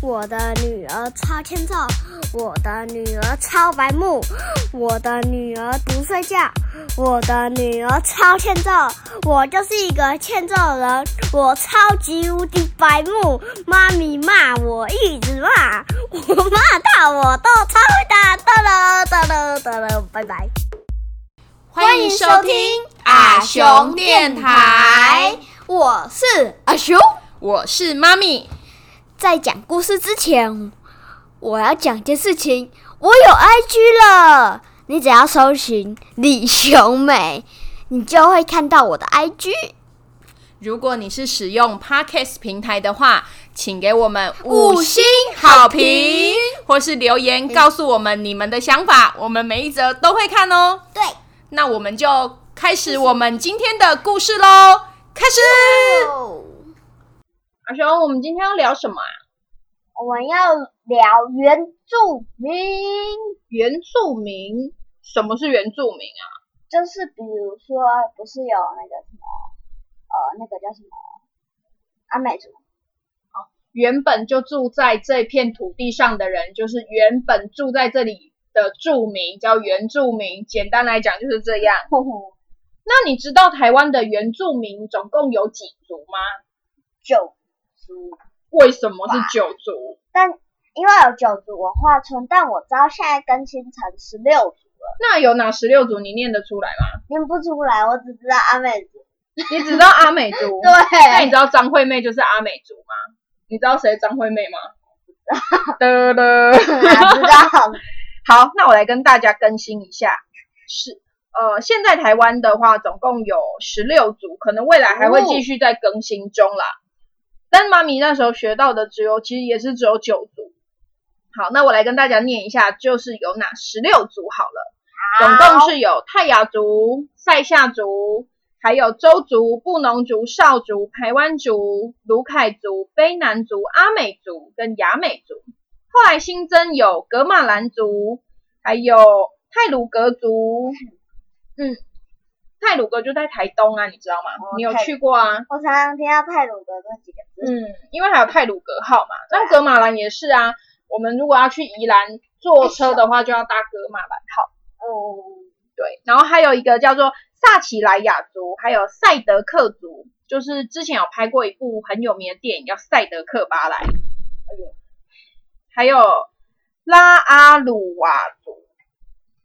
我的女儿超欠揍，我的女儿超白目，我的女儿不睡觉，我的女儿超欠揍，我就是一个欠揍人，我超级无敌白目，妈咪骂我一直骂，我骂到我都超会打，哒了哒了哒了，拜拜。欢迎收听阿熊电台，我是阿熊。我是妈咪。在讲故事之前，我要讲件事情。我有 IG 了，你只要搜寻李雄美，你就会看到我的 IG。如果你是使用 Podcast 平台的话，请给我们五星好评，或是留言告诉我们你们的想法，我们每一则都会看哦。对，那我们就开始我们今天的故事喽。开始。阿雄，我们今天要聊什么啊？我们要聊原住民。原住民？什么是原住民啊？就是比如说，不是有那个什么，呃，那个叫什么阿美族？哦，原本就住在这片土地上的人，就是原本住在这里的住民，叫原住民。简单来讲就是这样。那你知道台湾的原住民总共有几族吗？九。为什么是九族？但因为有九族文化村，但我知道现在更新成十六族了。那有哪十六族？你念得出来吗？念不出来，我只知道阿美族。你只知道阿美族？对。那你知道张惠妹就是阿美族吗？你知道谁张惠妹吗？的的，知道。好，那我来跟大家更新一下，是呃，现在台湾的话总共有十六族，可能未来还会继续在更新中啦。但妈咪那时候学到的只有，其实也是只有九族。好，那我来跟大家念一下，就是有哪十六族好了。总共是有泰雅族、塞夏族，还有周族、布农族、少族、排湾族、卢凯族、卑南族、阿美族跟雅美族。后来新增有格马兰族，还有泰鲁格族。嗯。泰鲁阁就在台东啊，你知道吗？你有去过啊？我常常听到泰鲁阁这几个字。嗯，因为还有泰鲁阁号嘛。那格马兰也是啊。我们如果要去宜兰坐车的话，就要搭格马兰号。哦，对。然后还有一个叫做萨奇莱雅族，还有赛德克族，就是之前有拍过一部很有名的电影叫《赛德克巴莱》。还有拉阿鲁瓦族。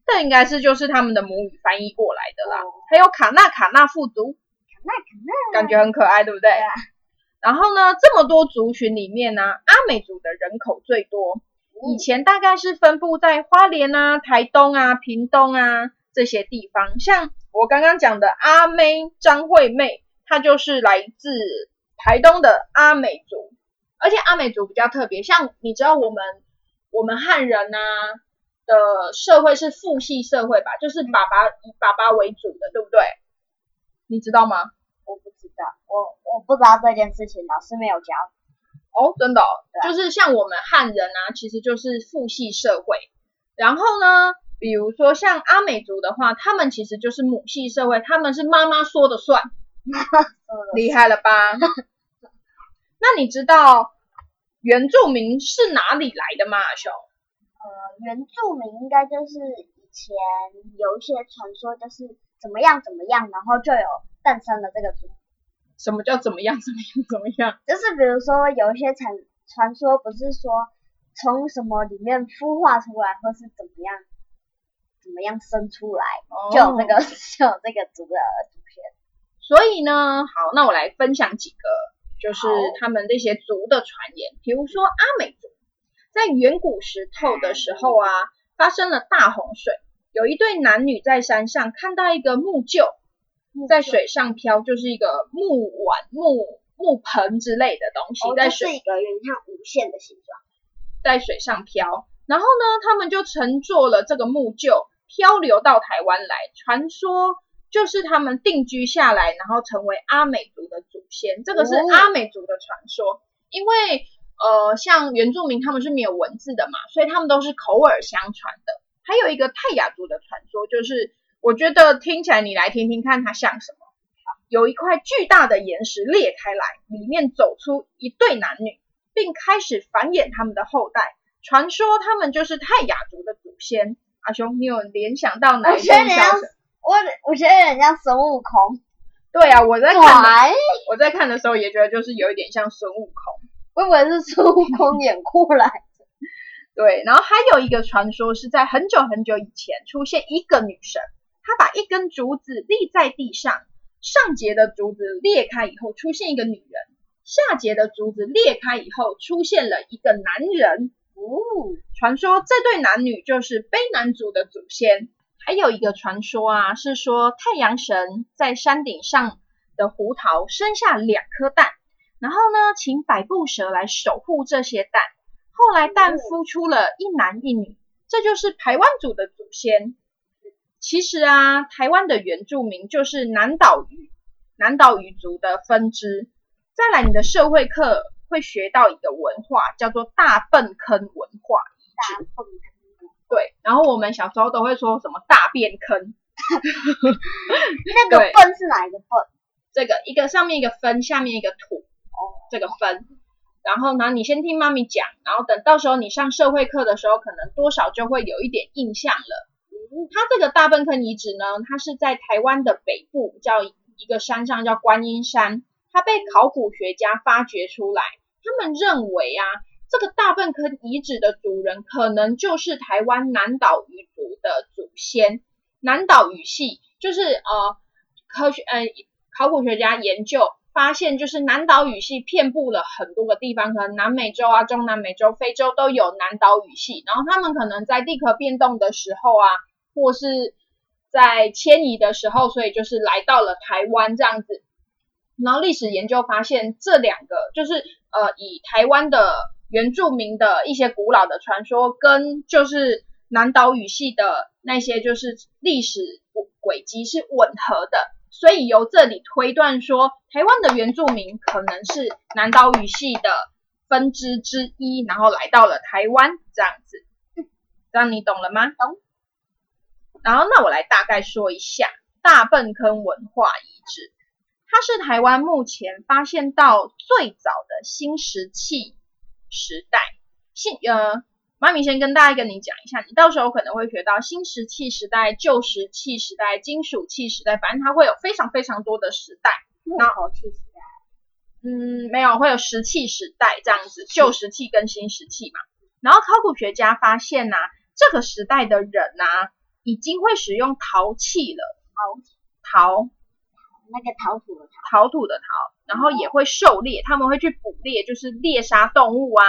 这应该是就是他们的母语翻译过来的啦。还有卡纳卡纳富族，卡纳卡纳，感觉很可爱，对不对？然后呢，这么多族群里面呢，阿美族的人口最多。以前大概是分布在花莲啊、台东啊、屏东啊这些地方。像我刚刚讲的阿妹张惠妹，她就是来自台东的阿美族。而且阿美族比较特别，像你知道我们我们汉人啊。的社会是父系社会吧，就是爸爸以爸爸为主的，对不对？你知道吗？我不知道，我我不知道这件事情，老师没有教。哦，真的，就是像我们汉人啊，其实就是父系社会。然后呢，比如说像阿美族的话，他们其实就是母系社会，他们是妈妈说的算，厉害了吧？那你知道原住民是哪里来的吗，阿雄？呃，原住民应该就是以前有一些传说，就是怎么样怎么样，然后就有诞生了这个族。什么叫怎么样怎么样怎么样？就是比如说有一些传传说，不是说从什么里面孵化出来，或是怎么样怎么样生出来，就有这个 就有这个族的祖先。所以呢，好，那我来分享几个，就是他们这些族的传言，比如说阿美族。在远古时透的时候啊，发生了大洪水。有一对男女在山上看到一个木臼在水上漂，就是一个木碗、木木盆之类的东西，在水一个有点像无限的形状，在水上漂。然后呢，他们就乘坐了这个木臼漂流到台湾来。传说就是他们定居下来，然后成为阿美族的祖先。这个是阿美族的传说，因为。呃，像原住民他们是没有文字的嘛，所以他们都是口耳相传的。还有一个泰雅族的传说，就是我觉得听起来你来听听看，它像什么？有一块巨大的岩石裂开来，里面走出一对男女，并开始繁衍他们的后代。传说他们就是泰雅族的祖先。阿雄，你有联想到哪一种笑声？我我觉得人家孙悟空。对啊，我在看的，我在看的时候也觉得就是有一点像孙悟空。我以为是孙悟空演过来的。对，然后还有一个传说是在很久很久以前出现一个女神，她把一根竹子立在地上，上节的竹子裂开以后出现一个女人，下节的竹子裂开以后出现了一个男人。哦，传说这对男女就是卑南族的祖先。还有一个传说啊，是说太阳神在山顶上的胡桃生下两颗蛋，然后呢，请百步蛇来守护这些蛋。后来蛋孵出了一男一女，这就是台湾族的祖先。其实啊，台湾的原住民就是南岛语南岛语族的分支。再来，你的社会课。会学到一个文化，叫做大粪坑文化。大粪坑。对，然后我们小时候都会说什么大便坑。那个粪是哪一个粪？这个一个上面一个分，下面一个土。这个分。然后呢，你先听妈咪讲，然后等到时候你上社会课的时候，可能多少就会有一点印象了。它这个大粪坑遗址呢，它是在台湾的北部，叫一个山上叫观音山，它被考古学家发掘出来。他们认为啊，这个大粪坑遗址的主人可能就是台湾南岛语族的祖先。南岛语系就是呃科学呃考古学家研究发现，就是南岛语系遍布了很多个地方，可能南美洲啊、中南美洲、非洲都有南岛语系。然后他们可能在地壳变动的时候啊，或是在迁移的时候，所以就是来到了台湾这样子。然后历史研究发现，这两个就是。呃，以台湾的原住民的一些古老的传说，跟就是南岛语系的那些就是历史轨迹是吻合的，所以由这里推断说，台湾的原住民可能是南岛语系的分支之一，然后来到了台湾这样子，这样你懂了吗？懂。然后那我来大概说一下大粪坑文化遗址。它是台湾目前发现到最早的新石器时代。新呃，妈咪先跟大家跟你讲一下，你到时候可能会学到新石器时代、旧石器时代、金属器时代，反正它会有非常非常多的时代。木头器时代？嗯，没有，会有石器时代这样子，旧石器跟新石器嘛。然后考古学家发现呐，这个时代的人呐，已经会使用陶器了。陶陶。那个陶土的陶，陶土的陶，然后也会狩猎，他们会去捕猎，就是猎杀动物啊。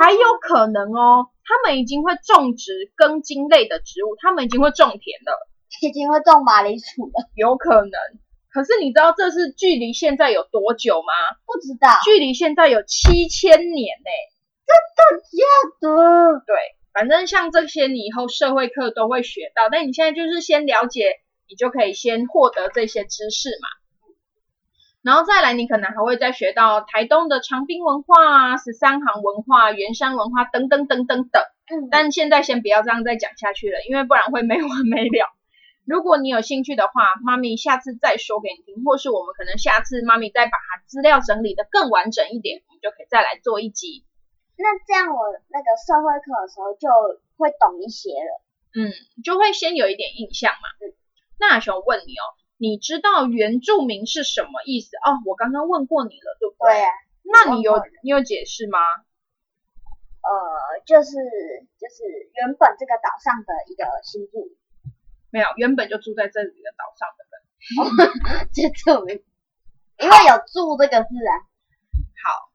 还有可能哦，他们已经会种植根茎类的植物，他们已经会种田了，已经会种马铃薯了。有可能，可是你知道这是距离现在有多久吗？不知道，距离现在有七千年呢。真的假的？对，反正像这些你以后社会课都会学到，但你现在就是先了解。你就可以先获得这些知识嘛，然后再来，你可能还会再学到台东的长滨文化啊、十三行文化、圆山文化等等等等等。嗯，但现在先不要这样再讲下去了，因为不然会没完没了。如果你有兴趣的话，妈咪下次再说给你听，或是我们可能下次妈咪再把它资料整理的更完整一点，我们就可以再来做一集。那这样我那个社会课的时候就会懂一些了。嗯，就会先有一点印象嘛。嗯。那想问你哦，你知道原住民是什么意思哦？我刚刚问过你了，对不对？对。那你有你有解释吗？呃，就是就是原本这个岛上的一个新住民。没有，原本就住在这里的岛上的人。这住民，因为有“住”这个字啊。好，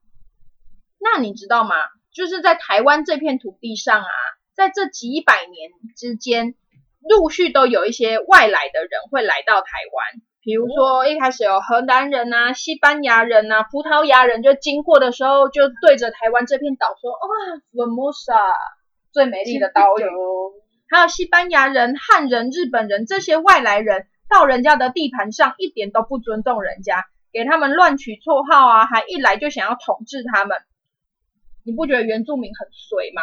那你知道吗？就是在台湾这片土地上啊，在这几百年之间。陆续都有一些外来的人会来到台湾，比如说一开始有荷兰人啊、西班牙人啊、葡萄牙人，就经过的时候就对着台湾这片岛说：“哇，Formosa，最美丽的岛屿。”还有西班牙人、汉人、日本人这些外来人到人家的地盘上，一点都不尊重人家，给他们乱取绰号啊，还一来就想要统治他们。你不觉得原住民很衰吗？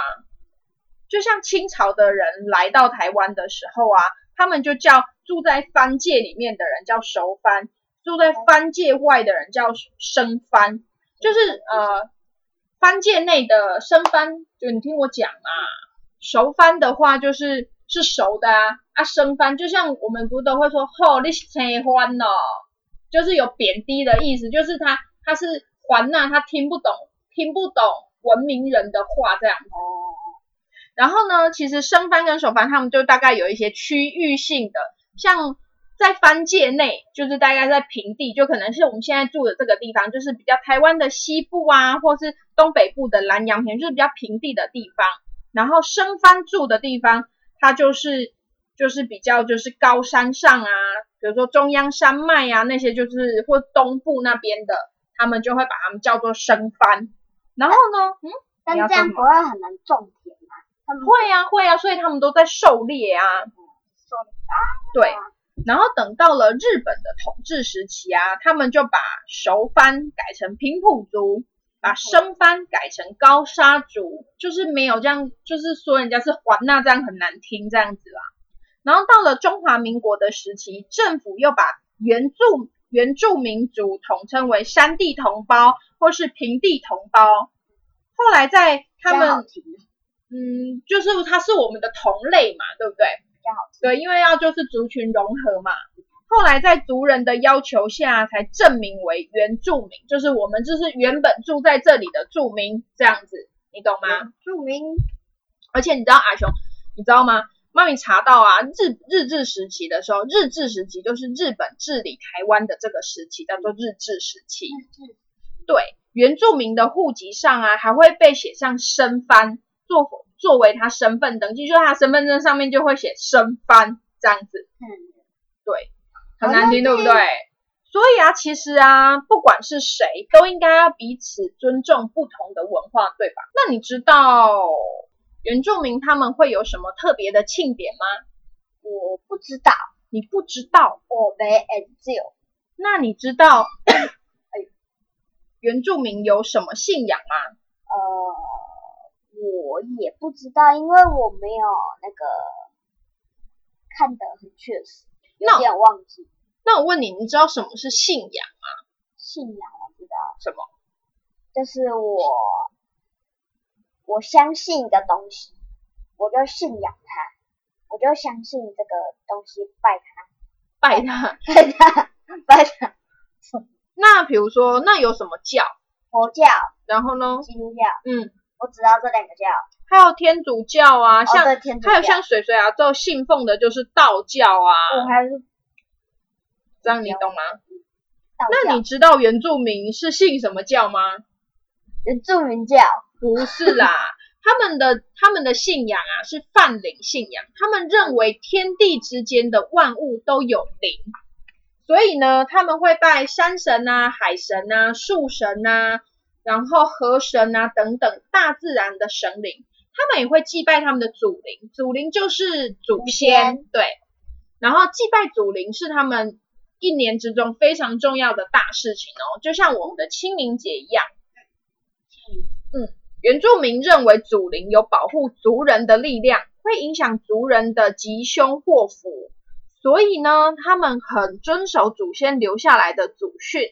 就像清朝的人来到台湾的时候啊，他们就叫住在藩界里面的人叫熟藩，住在藩界外的人叫生藩，就是呃番界内的生番，就你听我讲嘛，熟番的话就是是熟的啊，啊生番就像我们不都会说，吼你是青番哦，就是有贬低的意思，就是他他是还呐，他听不懂听不懂文明人的话这样。哦。然后呢，其实生番跟熟番他们就大概有一些区域性的，像。在番界内，就是大概在平地，就可能是我们现在住的这个地方，就是比较台湾的西部啊，或是东北部的南洋平，就是比较平地的地方。然后生番住的地方，它就是就是比较就是高山上啊，比如说中央山脉啊那些，就是或东部那边的，他们就会把它们叫做生番。然后呢，嗯，但这样不会很难种田吗？他们会啊会啊，所以他们都在狩猎啊。狩猎啊，对。然后等到了日本的统治时期啊，他们就把熟番改成平埔族，把生番改成高沙族，就是没有这样，就是说人家是还那这样很难听这样子啦。然后到了中华民国的时期，政府又把原住原住民族统称为山地同胞或是平地同胞。后来在他们，嗯，就是它是我们的同类嘛，对不对？对，因为要就是族群融合嘛。后来在族人的要求下，才证明为原住民，就是我们就是原本住在这里的住民这样子，你懂吗？住民。而且你知道阿雄，你知道吗？妈咪查到啊，日日治时期的时候，日治时期就是日本治理台湾的这个时期，叫做日治时期。对，原住民的户籍上啊，还会被写上生番做。作为他身份登记，就是他身份证上面就会写生番这样子。嗯，对，很难听，对不对？所以啊，其实啊，不管是谁，都应该要彼此尊重不同的文化，对吧？那你知道原住民他们会有什么特别的庆典吗？我不知道，你不知道，我没研究。那你知道 原住民有什么信仰吗？呃。我也不知道，因为我没有那个看得很确实，有点忘记。那我问你，你知道什么是信仰吗？信仰我知道。什么？就是我我相信一个东西，我就信仰它，我就相信这个东西，拜它，拜它，拜它，拜它。那比如说，那有什么教？佛教。然后呢？基督教。嗯。我知道这两个教，还有天主教啊，像还有像水水啊，都信奉的就是道教啊。我还是这样，你懂吗？那你知道原住民是信什么教吗？原住民教不是啦，他们的他们的信仰啊是泛灵信仰，他们认为天地之间的万物都有灵，所以呢，他们会拜山神啊、海神啊、树神啊。然后河神啊等等大自然的神灵，他们也会祭拜他们的祖灵，祖灵就是祖先，对。然后祭拜祖灵是他们一年之中非常重要的大事情哦，就像我们的清明节一样。嗯，原住民认为祖灵有保护族人的力量，会影响族人的吉凶祸福，所以呢，他们很遵守祖先留下来的祖训。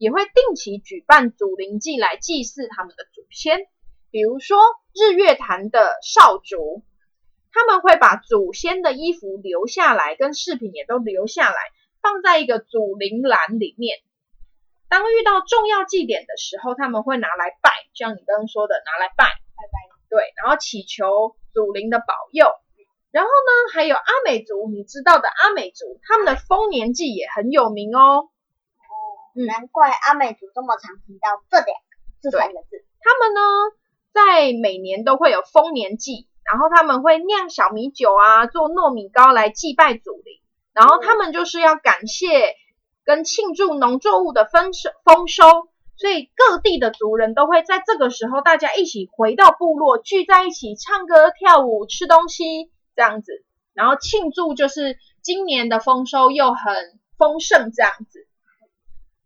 也会定期举办祖灵祭来祭祀他们的祖先，比如说日月潭的少族，他们会把祖先的衣服留下来，跟饰品也都留下来，放在一个祖灵篮里面。当遇到重要祭典的时候，他们会拿来拜，像你刚刚说的拿来拜，拜拜，对，然后祈求祖灵的保佑。然后呢，还有阿美族，你知道的阿美族，他们的丰年祭也很有名哦。难怪阿美族这么常提到这两个这三个字。他们呢，在每年都会有丰年祭，然后他们会酿小米酒啊，做糯米糕来祭拜祖灵，然后他们就是要感谢跟庆祝农作物的丰收丰收，所以各地的族人都会在这个时候，大家一起回到部落，聚在一起唱歌跳舞吃东西这样子，然后庆祝就是今年的丰收又很丰盛这样子。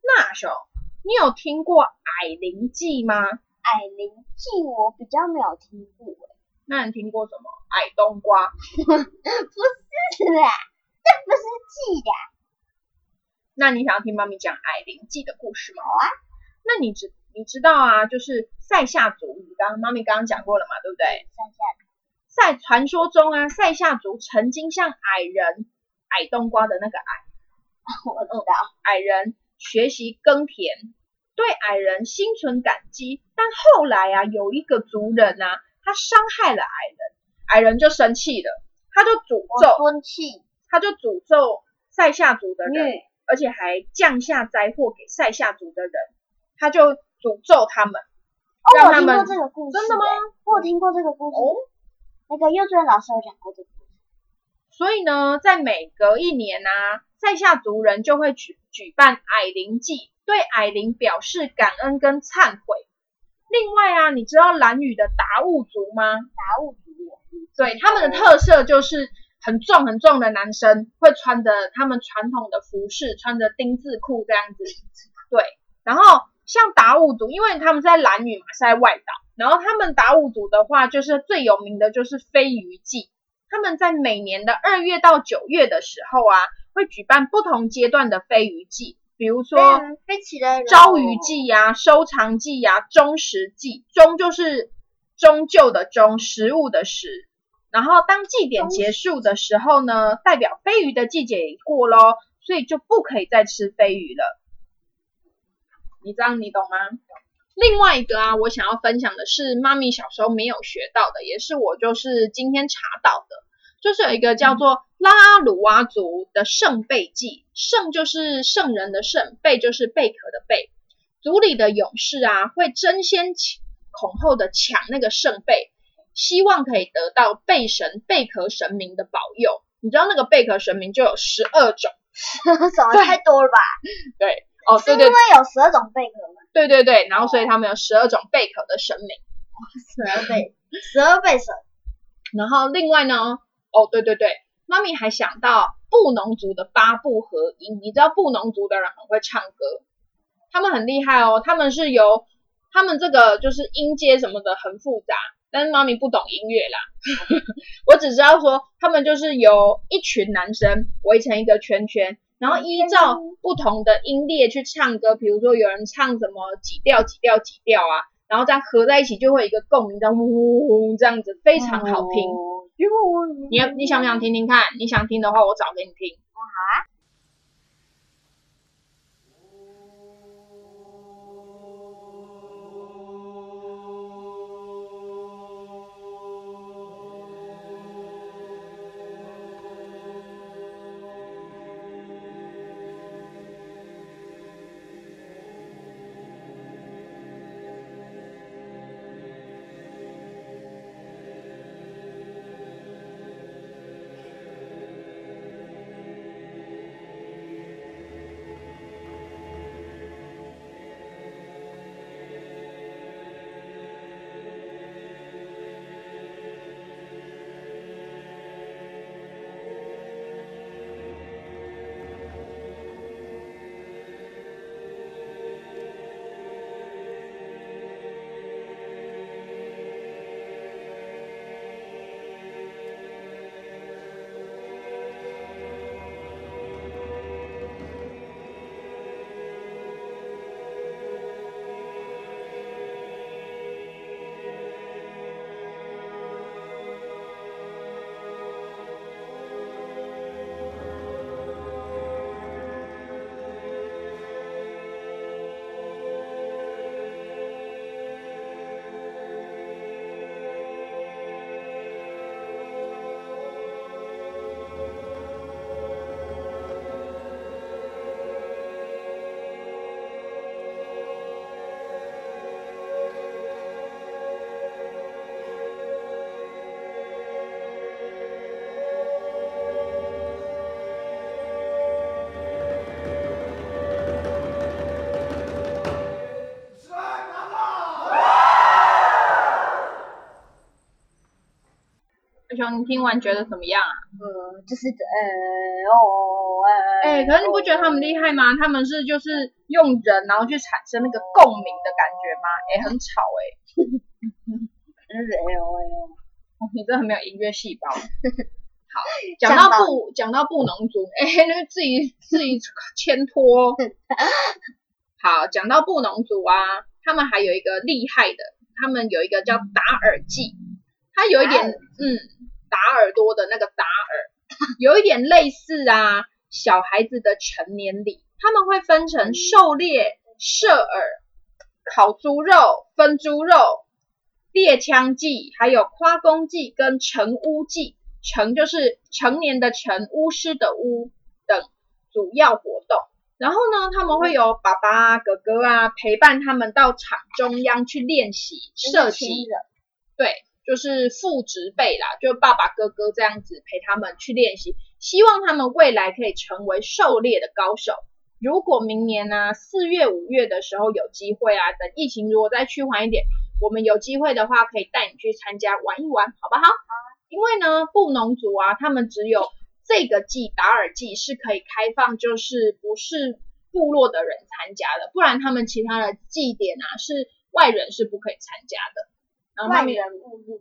那时候，你有听过矮灵记吗？矮灵记我比较没有听过那你听过什么？矮冬瓜？不是啦，这不是记的。那你想要听妈咪讲矮灵记的故事吗？好啊。那你知你知道啊，就是塞夏族，你刚刚妈咪刚刚讲过了嘛，对不对？塞下在传说中啊，塞夏族曾经像矮人矮冬瓜的那个矮 我知道，矮人学习耕田，对矮人心存感激。但后来啊，有一个族人啊，他伤害了矮人，矮人就生气了，他就诅咒，吞气，他就诅咒塞夏族的人，虐而且还降下灾祸给塞夏族的人，他就诅咒他们，哦，我听过让他们这个故事，真的吗？欸？我有听过这个故事，哦那个幼稚园老师有讲过这个故事。所以呢，在每隔一年啊，塞夏族人就会举举办矮灵祭，对矮灵表示感恩跟忏悔。另外啊，你知道兰屿的达悟族吗？达悟族我对，他们的特色就是很壮很壮的男生会穿着他们传统的服饰，穿着丁字裤这样子。对，然后像达悟族，因为他们在兰屿嘛，是在外岛，然后他们达悟族的话，就是最有名的就是飞鱼季。他们在每年的二月到九月的时候啊，会举办不同阶段的飞鱼季，比如说起来了，朝鱼季呀、收藏季呀、中食季，中就是终究的中，食物的食。然后当祭典结束的时候呢，代表飞鱼的季节也过咯，所以就不可以再吃飞鱼了。你这样你懂吗？另外一个啊，我想要分享的是妈咪小时候没有学到的，也是我就是今天查到的，就是有一个叫做拉阿鲁哇族的圣贝祭，圣就是圣人的圣，贝就是贝壳的贝。族里的勇士啊，会争先恐后的抢那个圣贝，希望可以得到贝神贝壳神明的保佑。你知道那个贝壳神明就有十二种，什么太多了吧？对，哦，是因为有十二种贝壳吗？对对对，然后所以他们有十二种贝壳的神明。十二贝，十二贝神。然后另外呢，哦，对对对，妈咪还想到布农族的八部合音，你知道布农族的人很会唱歌，他们很厉害哦，他们是由他们这个就是音阶什么的很复杂，但是妈咪不懂音乐啦，我只知道说他们就是由一群男生围成一个圈圈。然后依照不同的音列去唱歌，比如说有人唱什么几调几调几调啊，然后这样合在一起就会有一个共鸣，这样呜这样子非常好听。哦你要你想不想听听看？你想听的话，我找给你听。你听完觉得怎么样啊？呃，就是呃哦呃，哎、可是你不觉得他们厉害吗？他们是就是用人然后去产生那个共鸣的感觉吗？哎、很吵哎、就是哎呦哎呦，哦，你真的很没有音乐细胞。好，讲到布讲到布农族，哎、那个自己自己牵拖。好，讲到布农族啊，他们还有一个厉害的，他们有一个叫打耳剂，它有一点嗯打耳朵的那个打耳，有一点类似啊小孩子的成年礼，他们会分成狩猎、射耳、烤猪肉、分猪肉、猎枪祭，还有夸公祭跟成巫祭。成就是成年的成，巫师的巫等主要活动。然后呢，他们会有爸爸、哥哥啊陪伴他们到场中央去练习射击。对，就是父职辈啦，就爸爸、哥哥这样子陪他们去练习，希望他们未来可以成为狩猎的高手。如果明年呢四月、五月的时候有机会啊，等疫情如果再趋缓一点，我们有机会的话，可以带你去参加玩一玩，好不好？因为呢，布农族啊，他们只有这个季达尔季是可以开放，就是不是部落的人参加的，不然他们其他的祭典啊，是外人是不可以参加的。外人部落。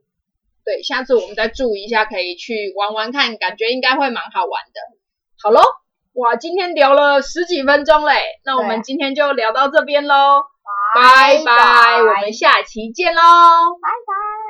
对，下次我们再注意一下，可以去玩玩看，感觉应该会蛮好玩的。好喽，哇，今天聊了十几分钟嘞，那我们今天就聊到这边喽，拜拜，我们下期见喽，拜拜。